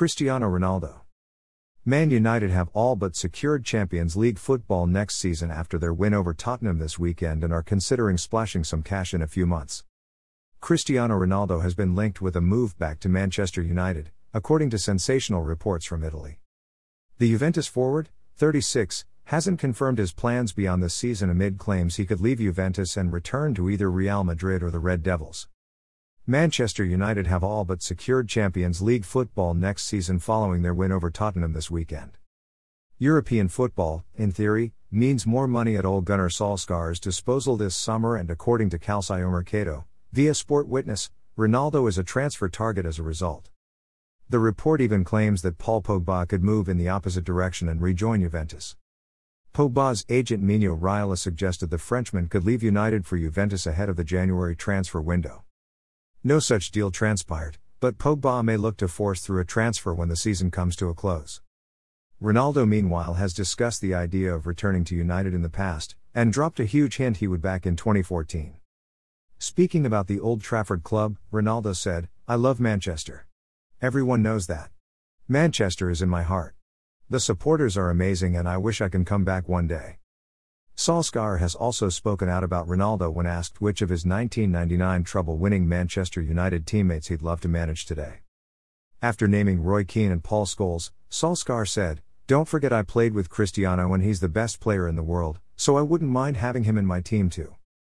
Cristiano Ronaldo. Man United have all but secured Champions League football next season after their win over Tottenham this weekend and are considering splashing some cash in a few months. Cristiano Ronaldo has been linked with a move back to Manchester United, according to sensational reports from Italy. The Juventus forward, 36, hasn't confirmed his plans beyond the season amid claims he could leave Juventus and return to either Real Madrid or the Red Devils. Manchester United have all but secured Champions League football next season following their win over Tottenham this weekend. European football, in theory, means more money at Ole Gunnar Solskjaer's disposal this summer and according to Calcio Mercato, via Sport Witness, Ronaldo is a transfer target as a result. The report even claims that Paul Pogba could move in the opposite direction and rejoin Juventus. Pogba's agent Mino Raiola suggested the Frenchman could leave United for Juventus ahead of the January transfer window. No such deal transpired, but Pogba may look to force through a transfer when the season comes to a close. Ronaldo, meanwhile, has discussed the idea of returning to United in the past, and dropped a huge hint he would back in 2014. Speaking about the Old Trafford club, Ronaldo said, I love Manchester. Everyone knows that. Manchester is in my heart. The supporters are amazing and I wish I can come back one day. Solskjaer has also spoken out about Ronaldo when asked which of his 1999 treble winning Manchester United teammates he'd love to manage today. After naming Roy Keane and Paul Scholes, Solskjaer said, Don't forget I played with Cristiano and he's the best player in the world, so I wouldn't mind having him in my team too.